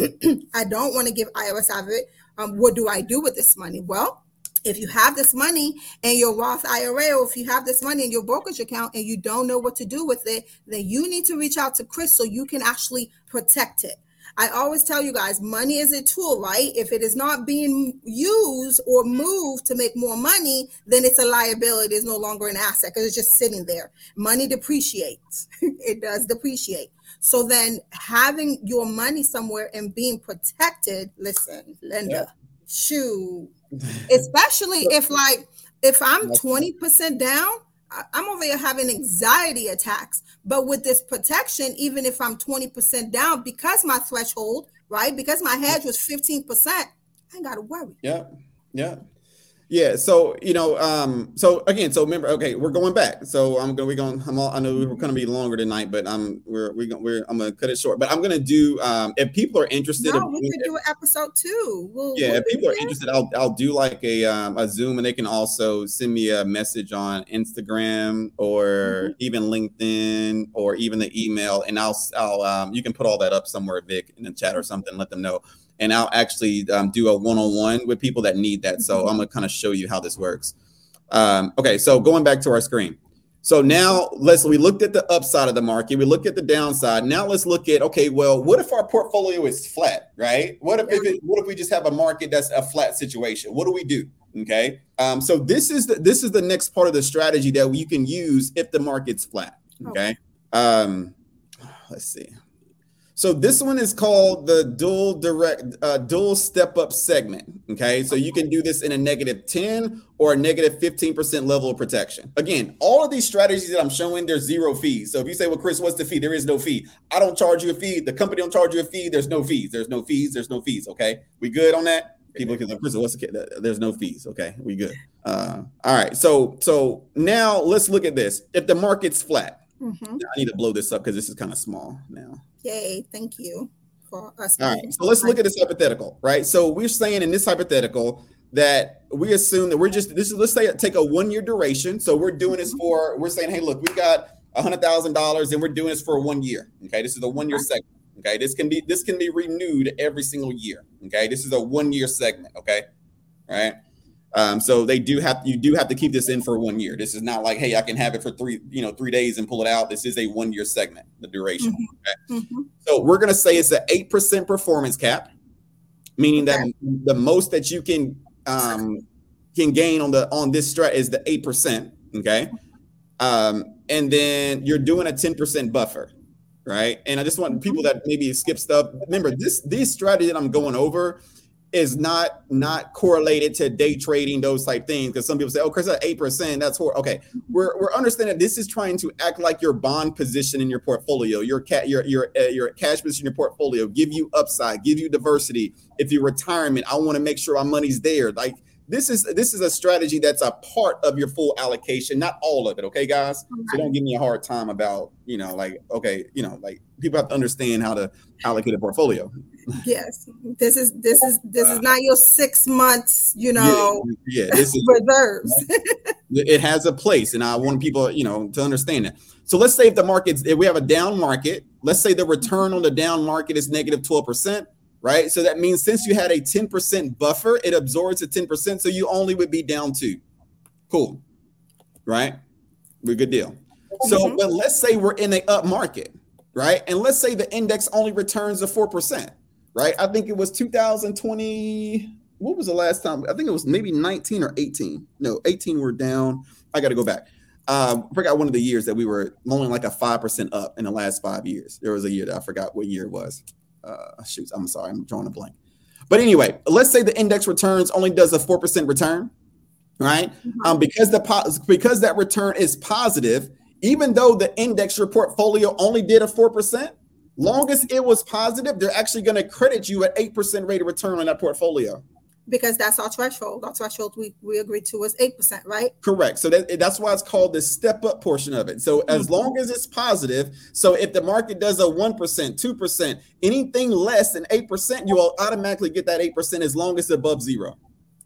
I don't want to give IRS out of it. Um, what do I do with this money? Well, if you have this money in your Roth IRA, or if you have this money in your brokerage account and you don't know what to do with it, then you need to reach out to Chris so you can actually protect it. I always tell you guys money is a tool, right? If it is not being used or moved to make more money, then it's a liability. It's no longer an asset because it's just sitting there. Money depreciates, it does depreciate. So then having your money somewhere and being protected, listen, Linda, yeah. shoot, especially if like if I'm 20% down, I'm over here having anxiety attacks. But with this protection, even if I'm 20% down, because my threshold, right? Because my hedge was 15%, I ain't got to worry. Yeah. Yeah. Yeah. So you know, um, so again, so remember, okay, we're going back. So I'm gonna we're going. I'm all, I know we're gonna be longer tonight, but I'm we're we gonna we're I'm gonna cut it short. But I'm gonna do um, if people are interested. No, we could do an episode two. We'll, yeah, we'll if people are interested, I'll I'll do like a um, a Zoom, and they can also send me a message on Instagram or mm-hmm. even LinkedIn or even the email, and I'll I'll um, you can put all that up somewhere, Vic, in the chat or something. Let them know and I'll actually um, do a one-on-one with people that need that. So I'm gonna kind of show you how this works. Um, okay, so going back to our screen. So now let's we looked at the upside of the market, we looked at the downside. Now let's look at okay, well, what if our portfolio is flat, right? What if, if it, what if we just have a market that's a flat situation? What do we do? Okay, um, so this is the, this is the next part of the strategy that you can use if the market's flat. Okay, um, let's see. So this one is called the dual direct uh, dual step up segment. Okay, so you can do this in a negative 10 or a negative 15% level of protection. Again, all of these strategies that I'm showing, there's zero fees. So if you say, well, Chris, what's the fee? There is no fee. I don't charge you a fee. The company don't charge you a fee. There's no fees. There's no fees. There's no fees. Okay, we good on that? People can say, Chris, what's the there's no fees. Okay, we good. Uh, all right. So so now let's look at this. If the market's flat, mm-hmm. I need to blow this up because this is kind of small now. Yay, thank you for us. All right, so let's look at this hypothetical, right? So we're saying in this hypothetical that we assume that we're just this is let's say take a one year duration. So we're doing this mm-hmm. for we're saying, hey, look, we got a hundred thousand dollars and we're doing this for one year. Okay, this is a one year uh-huh. segment. Okay, this can be this can be renewed every single year. Okay, this is a one year segment. Okay, All right. Um, so they do have you do have to keep this in for one year. This is not like, hey, I can have it for three, you know, three days and pull it out. This is a one year segment, the duration. Mm-hmm. Okay? Mm-hmm. So we're gonna say it's an eight percent performance cap, meaning okay. that the most that you can um, can gain on the on this strat is the eight percent. Okay, um, and then you're doing a ten percent buffer, right? And I just want people that maybe skip stuff. Remember this these strategy that I'm going over is not not correlated to day trading those type things because some people say oh chris at 8% that's for okay we're, we're understanding this is trying to act like your bond position in your portfolio your cat your your uh, your cash position in your portfolio give you upside give you diversity if you're retirement i want to make sure our money's there like this is this is a strategy that's a part of your full allocation, not all of it. Okay, guys. So don't give me a hard time about you know like okay you know like people have to understand how to allocate a portfolio. Yes, this is this is this is not your six months you know yeah, yeah this is reserves. it has a place, and I want people you know to understand that. So let's say if the market's if we have a down market, let's say the return on the down market is negative twelve percent right? So that means since you had a 10% buffer, it absorbs a 10%. So you only would be down two. Cool. Right? We're good deal. So, mm-hmm. but let's say we're in a up market, right? And let's say the index only returns a 4%, right? I think it was 2020. What was the last time? I think it was maybe 19 or 18. No, 18 we're down. I got to go back. Um, I forgot one of the years that we were only like a 5% up in the last five years. There was a year that I forgot what year it was uh, shoot, I'm sorry, I'm drawing a blank. But anyway, let's say the index returns only does a four percent return, right? Mm-hmm. Um, because the po- because that return is positive, even though the index your portfolio only did a four percent, long as it was positive, they're actually going to credit you at eight percent rate of return on that portfolio because that's our threshold. Our threshold we, we agreed to was 8%, right? Correct. So that, that's why it's called the step up portion of it. So as mm-hmm. long as it's positive, so if the market does a 1%, 2%, anything less than 8%, you will automatically get that 8% as long as it's above zero.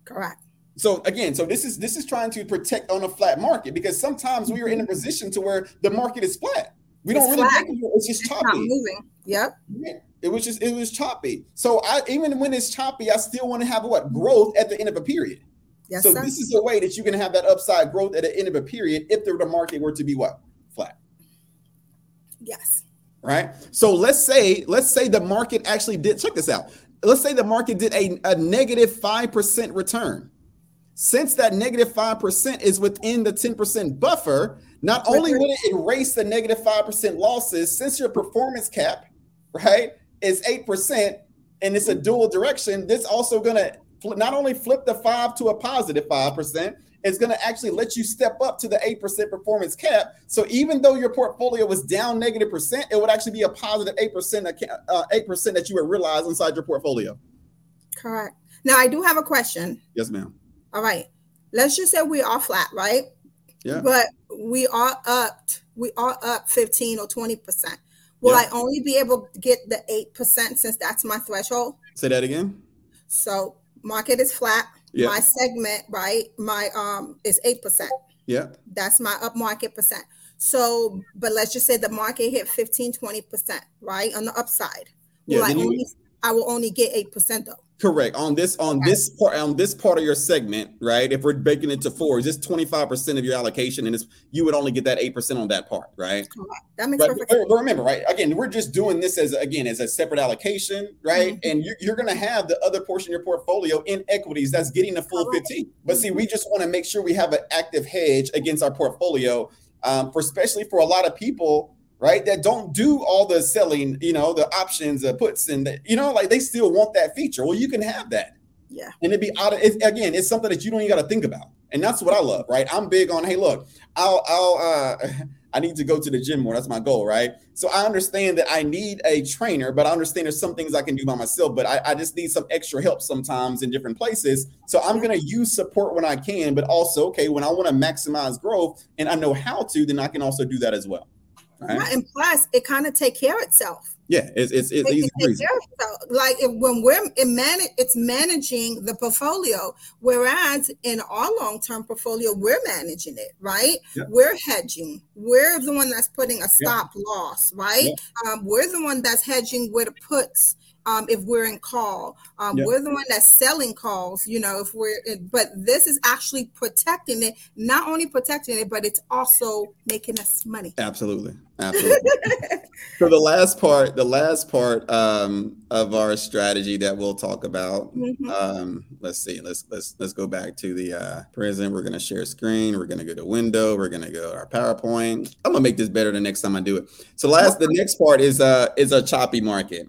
Correct. So again, so this is this is trying to protect on a flat market because sometimes we are in a position to where the market is flat. We don't really flat. it's just choppy. It's moving. Yep. It was just it was choppy. So I even when it's choppy, I still want to have what growth at the end of a period. Yes, so sir. this is a way that you can have that upside growth at the end of a period if the, the market were to be what flat. Yes. Right. So let's say let's say the market actually did check this out. Let's say the market did a, a negative five percent return. Since that negative five percent is within the ten percent buffer, not only would it erase the negative five percent losses, since your performance cap, right, is 8% and it's a dual direction, this also going to not only flip the five to a positive 5%, it's going to actually let you step up to the 8% performance cap. So even though your portfolio was down negative percent, it would actually be a positive 8%, uh, 8% that you would realize inside your portfolio. Correct. Now I do have a question. Yes, ma'am. All right. Let's just say we are flat, right? Yeah. But we are up, we are up 15 or 20%. Will yeah. I only be able to get the 8% since that's my threshold? Say that again. So market is flat. Yeah. My segment, right? My um is 8%. Yeah. That's my up market percent. So, but let's just say the market hit 15, 20%, right? On the upside. Will yeah, I only you, I will only get 8% though. Correct. On this on this part on this part of your segment, right? If we're breaking it to four, is this 25% of your allocation and it's you would only get that 8% on that part, right? Correct. That makes but, perfect sense. But remember, right? Again, we're just doing this as again as a separate allocation, right? Mm-hmm. And you're, you're gonna have the other portion of your portfolio in equities that's getting the full Correct. 15. But see, we just want to make sure we have an active hedge against our portfolio. Um, for especially for a lot of people right? That don't do all the selling, you know, the options, the puts, and the, you know, like they still want that feature. Well, you can have that. Yeah. And it'd be out of it, again, it's something that you don't even got to think about. And that's what I love, right? I'm big on, hey, look, I'll I'll uh I need to go to the gym more. That's my goal, right? So I understand that I need a trainer, but I understand there's some things I can do by myself, but I, I just need some extra help sometimes in different places. So I'm gonna use support when I can, but also, okay, when I want to maximize growth and I know how to, then I can also do that as well. Right? And plus, it kind of take care of itself. Yeah, it's it's, it's easy. Like if, when we're in man, it's managing the portfolio. Whereas in our long term portfolio, we're managing it, right? We're hedging. We're the one that's putting a stop loss, right? Um, we're the one that's hedging with puts um, if we're in call. Um, We're the one that's selling calls, you know, if we're, in, but this is actually protecting it, not only protecting it, but it's also making us money. Absolutely. Absolutely. so the last part, the last part um, of our strategy that we'll talk about, mm-hmm. um, let's see, let's, let's, let's go back to the uh, present. We're going to share screen. We're going to go to window. We're going to go to our PowerPoint. I'm going to make this better the next time I do it. So last, the next part is, uh, is a choppy market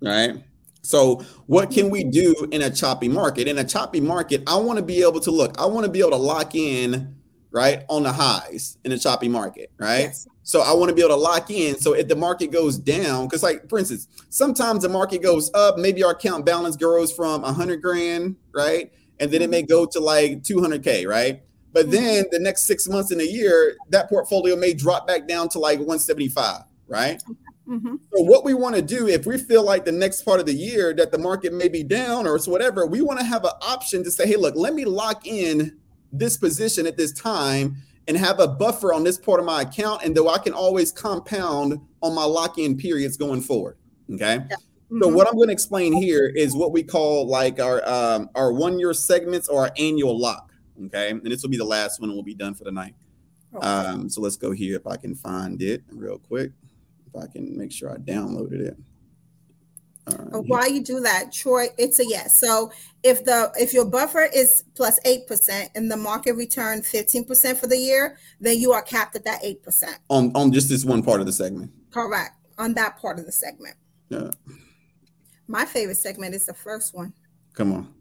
right? So, what can we do in a choppy market? In a choppy market, I want to be able to look, I want to be able to lock in, right, on the highs in a choppy market, right? Yes. So, I want to be able to lock in. So, if the market goes down, because, like, for instance, sometimes the market goes up, maybe our account balance grows from 100 grand, right? And then it may go to like 200K, right? But mm-hmm. then the next six months in a year, that portfolio may drop back down to like 175, right? Mm-hmm. So what we want to do, if we feel like the next part of the year that the market may be down or whatever, we want to have an option to say, hey, look, let me lock in this position at this time and have a buffer on this part of my account, and though I can always compound on my lock-in periods going forward. Okay. Yeah. Mm-hmm. So what I'm going to explain here is what we call like our um, our one year segments or our annual lock. Okay, and this will be the last one. We'll be done for the night. Okay. Um, so let's go here if I can find it real quick. I can make sure I downloaded it. Uh, While you do that, Troy, it's a yes. So if the if your buffer is plus eight percent and the market return fifteen percent for the year, then you are capped at that eight percent on on just this one part of the segment. Correct on that part of the segment. Yeah. My favorite segment is the first one. Come on.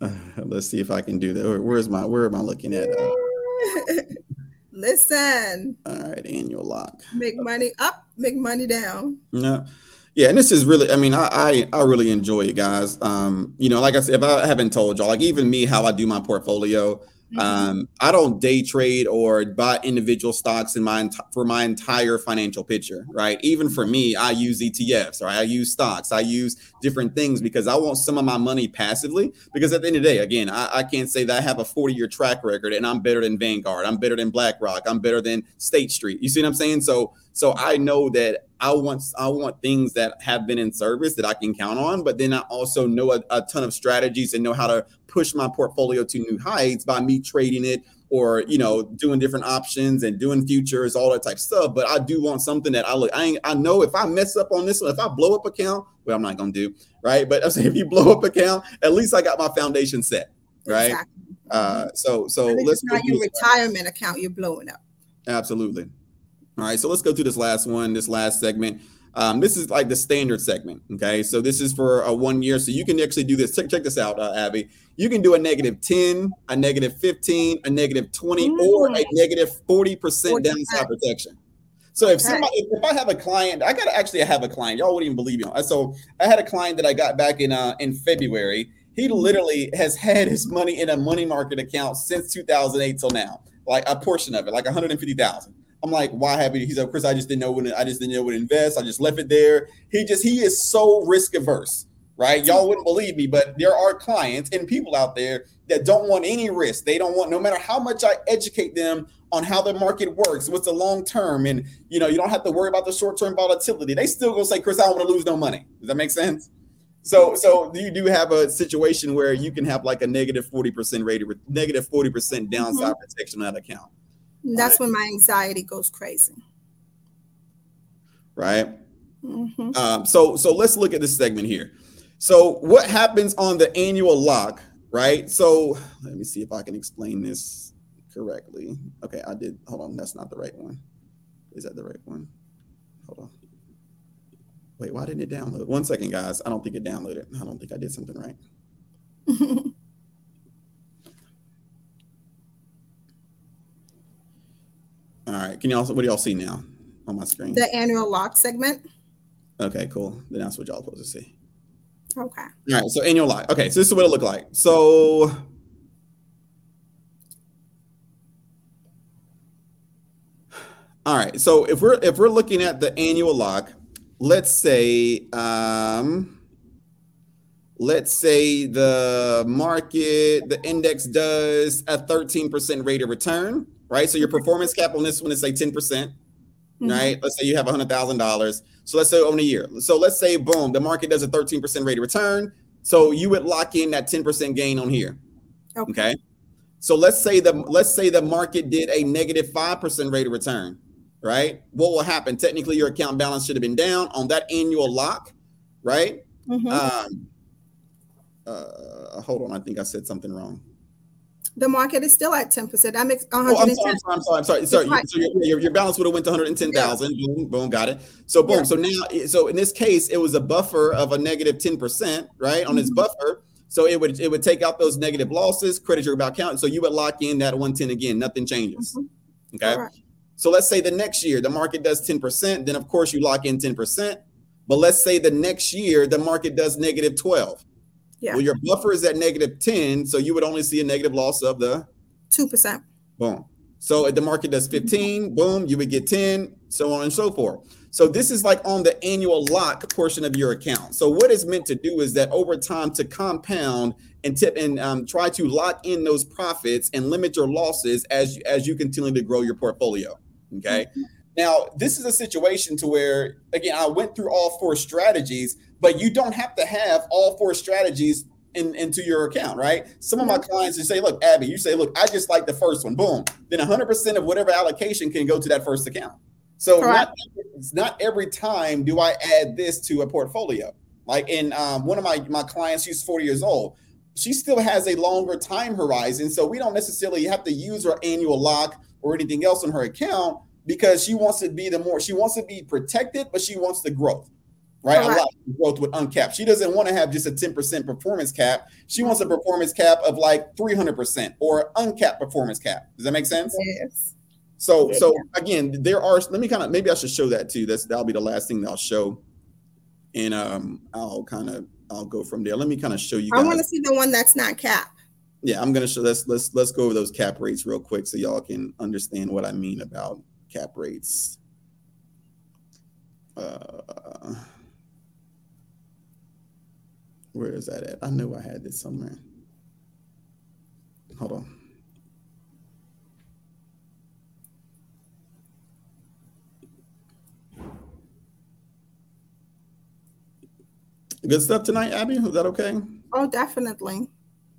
uh, let's see if I can do that. Where's my where am I looking at? Uh, Listen. All right, annual lock. Make money up, make money down. No. Yeah, and this is really, I mean, I, I, I really enjoy it, guys. Um, you know, like I said, if I haven't told y'all, like even me, how I do my portfolio, Mm-hmm. Um, I don't day trade or buy individual stocks in my for my entire financial picture, right? Even for me, I use ETFs or I use stocks, I use different things because I want some of my money passively. Because at the end of the day, again, I, I can't say that I have a 40 year track record and I'm better than Vanguard, I'm better than BlackRock, I'm better than State Street. You see what I'm saying? So so I know that I want I want things that have been in service that I can count on, but then I also know a, a, ton of strategies and know how to push my portfolio to new heights by me trading it or you know doing different options and doing futures, all that type of stuff. But I do want something that I look. I I know if I mess up on this one, if I blow up account, well, I'm not gonna do right. But I'm saying if you blow up account, at least I got my foundation set, right? Exactly. Uh, so so let's not your retirement account you're blowing up. Absolutely. All right, so let's go through this last one, this last segment. Um, this is like the standard segment. Okay, so this is for a one year. So you can actually do this. Check, check this out, uh, Abby. You can do a negative 10, a negative 15, a negative 20, mm. or a negative 40% downside protection. So if somebody, if I have a client, I gotta actually have a client. Y'all wouldn't even believe me. So I had a client that I got back in uh, in February. He mm-hmm. literally has had his money in a money market account since 2008 till now, like a portion of it, like 150,000. I'm like, why have you? He's like, Chris, I just didn't know when I just didn't know when to invest. I just left it there. He just he is so risk averse, right? Y'all wouldn't believe me, but there are clients and people out there that don't want any risk. They don't want, no matter how much I educate them on how the market works, what's the long term, and you know, you don't have to worry about the short term volatility. They still go say, Chris, I don't want to lose no money. Does that make sense? So, so you do have a situation where you can have like a negative 40% rated, negative 40% downside mm-hmm. protection on that account. That's right. when my anxiety goes crazy. Right. Mm-hmm. Um, so so let's look at this segment here. So what happens on the annual lock, right? So let me see if I can explain this correctly. Okay, I did. Hold on, that's not the right one. Is that the right one? Hold on. Wait, why didn't it download? One second, guys. I don't think it downloaded. I don't think I did something right. All right. Can you also what do y'all see now on my screen? The annual lock segment. Okay, cool. Then that's what y'all supposed to see. Okay. All right. So annual lock. Okay. So this is what it looked like. So all right. So if we're if we're looking at the annual lock, let's say um let's say the market, the index does a 13% rate of return, right? So your performance cap on this one is say 10%, mm-hmm. right? Let's say you have $100,000. So let's say on a year. So let's say, boom, the market does a 13% rate of return. So you would lock in that 10% gain on here. Okay. okay. So let's say the let's say the market did a negative 5% rate of return, right? What will happen? Technically, your account balance should have been down on that annual lock, right? Mm-hmm. Um, uh, hold on, I think I said something wrong. The market is still at 10%. That makes 110. Oh, I'm sorry, I'm sorry, I'm sorry. sorry. So your, your, your, balance would have went to 110,000. Yeah. Boom, boom, got it. So boom. Yeah. So now, so in this case, it was a buffer of a negative 10%, right? On mm-hmm. its buffer. So it would it would take out those negative losses, credit your account. count. So you would lock in that 110 again. Nothing changes. Mm-hmm. Okay. Right. So let's say the next year the market does 10%, then of course you lock in 10%. But let's say the next year the market does negative 12. Yeah. Well, your buffer is at negative 10, so you would only see a negative loss of the 2%. Boom. So if the market does 15, boom, you would get 10, so on and so forth. So this is like on the annual lock portion of your account. So what it's meant to do is that over time to compound and tip and um, try to lock in those profits and limit your losses as as you continue to grow your portfolio. Okay. Mm-hmm. Now, this is a situation to where, again, I went through all four strategies, but you don't have to have all four strategies in, into your account, right? Some of my mm-hmm. clients just say, look, Abby, you say, look, I just like the first one, boom. Then 100% of whatever allocation can go to that first account. So not, not every time do I add this to a portfolio. Like in um, one of my, my clients, she's 40 years old. She still has a longer time horizon. So we don't necessarily have to use her annual lock or anything else on her account because she wants to be the more she wants to be protected, but she wants the growth, right? A lot of growth with uncapped. She doesn't want to have just a 10% performance cap. She wants a performance cap of like 300% or uncapped performance cap. Does that make sense? Yes. So, yeah. so again, there are. Let me kind of maybe I should show that too. That's that'll be the last thing that I'll show, and um, I'll kind of I'll go from there. Let me kind of show you. Guys. I want to see the one that's not cap. Yeah, I'm gonna show. Let's let's let's go over those cap rates real quick so y'all can understand what I mean about cap rates. Uh, where is that at? I knew I had this somewhere. Hold on. Good stuff tonight, Abby. Is that okay? Oh, definitely.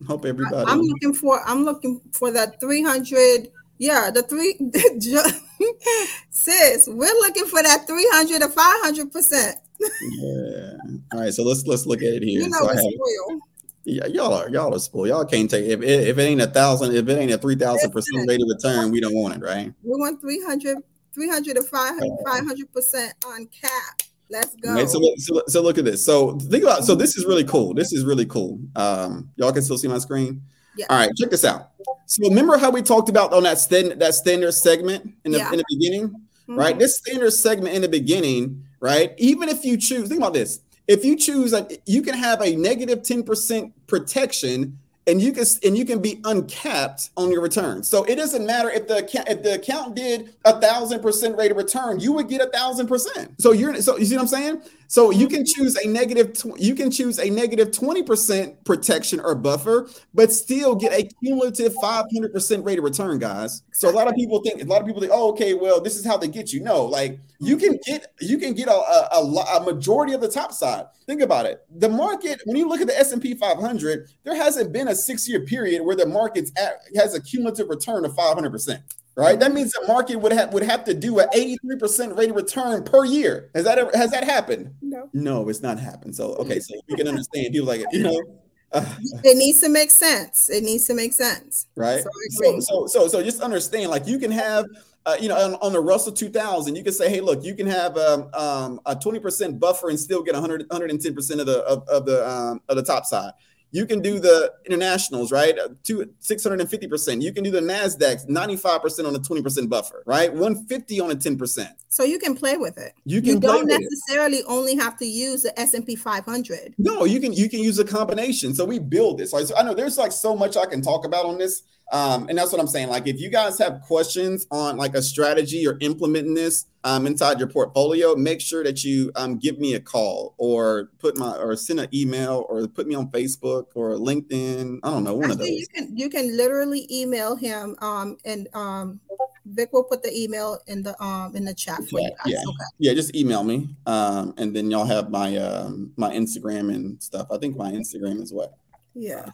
Hope everybody. I'm looking for. I'm looking for that 300 yeah, the three sis, we're looking for that 300 to 500 percent. Yeah. All right, so let's let's look at it here. You know, so have, yeah, y'all are y'all are spoiled. Y'all can't take if it, if it ain't a thousand, if it ain't a three thousand percent rate of return, we don't want it, right? We want 300, 300 to 500 percent on cap. Let's go. Right, so, look, so, so look at this. So think about so this is really cool. This is really cool. Um, y'all can still see my screen. Yeah. All right, check this out. So remember how we talked about on that stand, that standard segment in the yeah. in the beginning, mm-hmm. right? This standard segment in the beginning, right? Even if you choose, think about this. If you choose, like, you can have a negative 10% protection and you can and you can be uncapped on your return. So it doesn't matter if the account if the account did a thousand percent rate of return, you would get a thousand percent. So you're so you see what I'm saying? So you mm-hmm. can choose a negative tw- you can choose a negative 20% protection or buffer, but still get a cumulative 500% rate of return, guys. So a lot of people think a lot of people think, oh, okay, well, this is how they get you. No, like you mm-hmm. can get you can get a, a, a, a majority of the top side. Think about it. The market, when you look at the S&P 500, there hasn't been a six-year period where the market's at, has a cumulative return of 500% right? That means the market would have would have to do an 83% rate of return per year. Has that ever has that happened? No. No, it's not happened. So okay, so you can understand people like you know. Uh, it needs to make sense. It needs to make sense. Right. So, so, so, so, just understand, like you can have uh, you know, on, on, the Russell 2000, you can say, hey, look, you can have um, um, a 20% buffer and still get 100, 110% of the of, of the um, of the top side. You can do the internationals, right? To 650%. You can do the NASDAQ, 95% on a 20% buffer, right? 150 on a 10%. So you can play with it. You can you don't necessarily it. only have to use the S&P 500. No, you can you can use a combination. So we build this. Like, so I know there's like so much I can talk about on this. Um, and that's what I'm saying. Like, if you guys have questions on like a strategy or implementing this um, inside your portfolio, make sure that you um, give me a call or put my or send an email or put me on Facebook or LinkedIn. I don't know one Actually, of those. You can you can literally email him um, and um, Vic will put the email in the um in the chat for yeah, you guys. Yeah, okay. yeah, just email me, um, and then y'all have my um my Instagram and stuff. I think my Instagram is what. Yeah.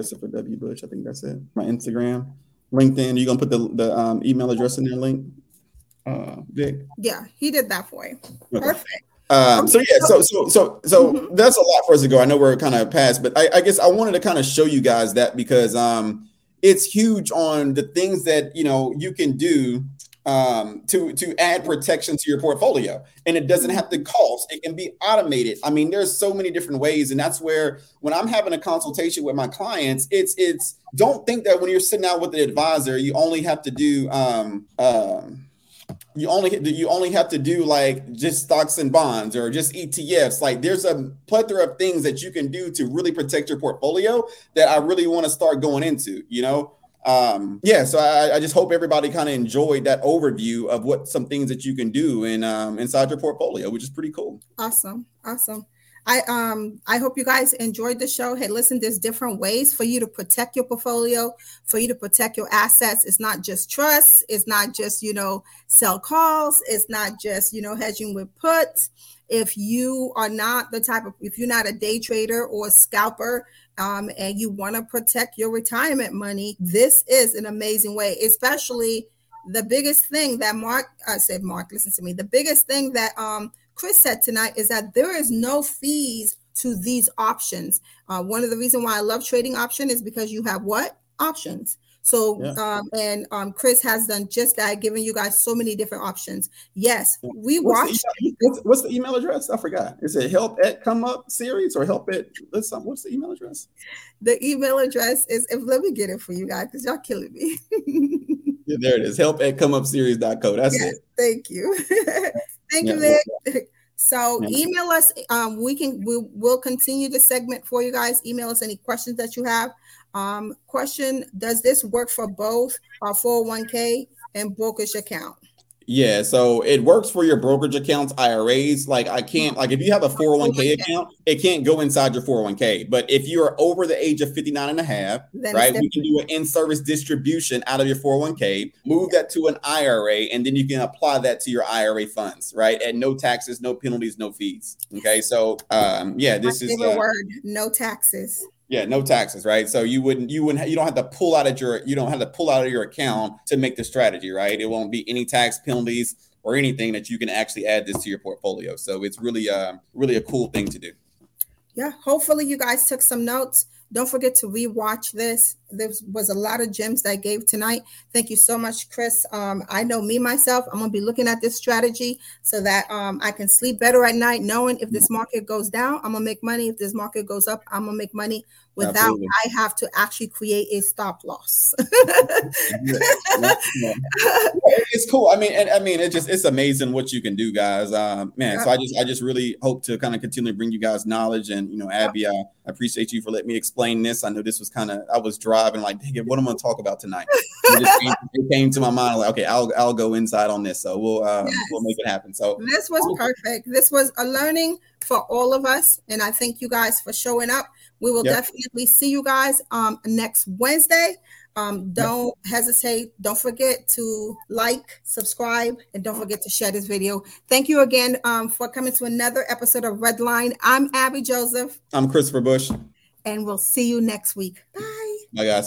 Christopher W. Bush. I think that's it. My Instagram, LinkedIn. You gonna put the the um, email address in there, link? Uh, Vic. Yeah, he did that for you. Okay. Perfect. Um, so yeah, so so so so mm-hmm. that's a lot for us to go. I know we're kind of past, but I, I guess I wanted to kind of show you guys that because um, it's huge on the things that you know you can do um, to to add protection to your portfolio, and it doesn't have to cost. It can be automated. I mean, there's so many different ways, and that's where when I'm having a consultation with my clients, it's it's don't think that when you're sitting out with the advisor, you only have to do um, um, you only you only have to do like just stocks and bonds or just ETFs. Like there's a plethora of things that you can do to really protect your portfolio that I really want to start going into. You know, um yeah so i, I just hope everybody kind of enjoyed that overview of what some things that you can do in um inside your portfolio which is pretty cool. Awesome awesome. I um i hope you guys enjoyed the show. Hey listen there's different ways for you to protect your portfolio for you to protect your assets. It's not just trust it's not just you know sell calls it's not just you know hedging with puts. If you are not the type of if you're not a day trader or a scalper um, and you want to protect your retirement money, this is an amazing way, especially the biggest thing that Mark I said, Mark, listen to me. The biggest thing that um, Chris said tonight is that there is no fees to these options. Uh, one of the reasons why I love trading option is because you have what options. So, yeah. um, and um, Chris has done just that, giving you guys so many different options. Yes, we what's watch. The what's, what's, the email address? I forgot. Is it help at come up series or help at what's the email address? The email address is if let me get it for you guys because y'all killing me. yeah, there it is. Help at come up series.co. That's yes, it. Thank you. thank you, Vic. So email us. Um, we can we will continue the segment for you guys. Email us any questions that you have. Um, question Does this work for both our 401k and brokerage account? Yeah, so it works for your brokerage accounts, IRAs. Like I can't like if you have a 401k account, it can't go inside your 401k. But if you are over the age of 59 and a half, then right, we can do an in-service distribution out of your 401k, move that to an IRA, and then you can apply that to your IRA funds, right? At no taxes, no penalties, no fees. Okay, so um, yeah, this My is uh, word, no taxes. Yeah, no taxes, right? So you wouldn't, you wouldn't, you don't have to pull out of your, you don't have to pull out of your account to make the strategy, right? It won't be any tax penalties or anything that you can actually add this to your portfolio. So it's really, uh, really a cool thing to do. Yeah, hopefully you guys took some notes. Don't forget to rewatch this. There was a lot of gems that I gave tonight. Thank you so much, Chris. Um, I know me myself. I'm gonna be looking at this strategy so that um, I can sleep better at night, knowing if this market goes down, I'm gonna make money. If this market goes up, I'm gonna make money without Absolutely. I have to actually create a stop loss. yeah, yeah, yeah. It's cool. I mean, and I mean, it just it's amazing what you can do, guys. Um, man, so I just I just really hope to kind of continue to bring you guys knowledge. And you know, Abby, I appreciate you for letting me explain this. I know this was kind of I was driving like, dang it, what am I going to talk about tonight? It, came, it, came, to my mind like, okay, I'll I'll go inside on this. So we'll uh, yes. we'll make it happen. So this was perfect. This was a learning for all of us, and I thank you guys for showing up. We will yep. definitely see you guys um, next Wednesday. Um, don't hesitate. Don't forget to like, subscribe, and don't forget to share this video. Thank you again um, for coming to another episode of Redline. I'm Abby Joseph. I'm Christopher Bush. And we'll see you next week. Bye. Bye,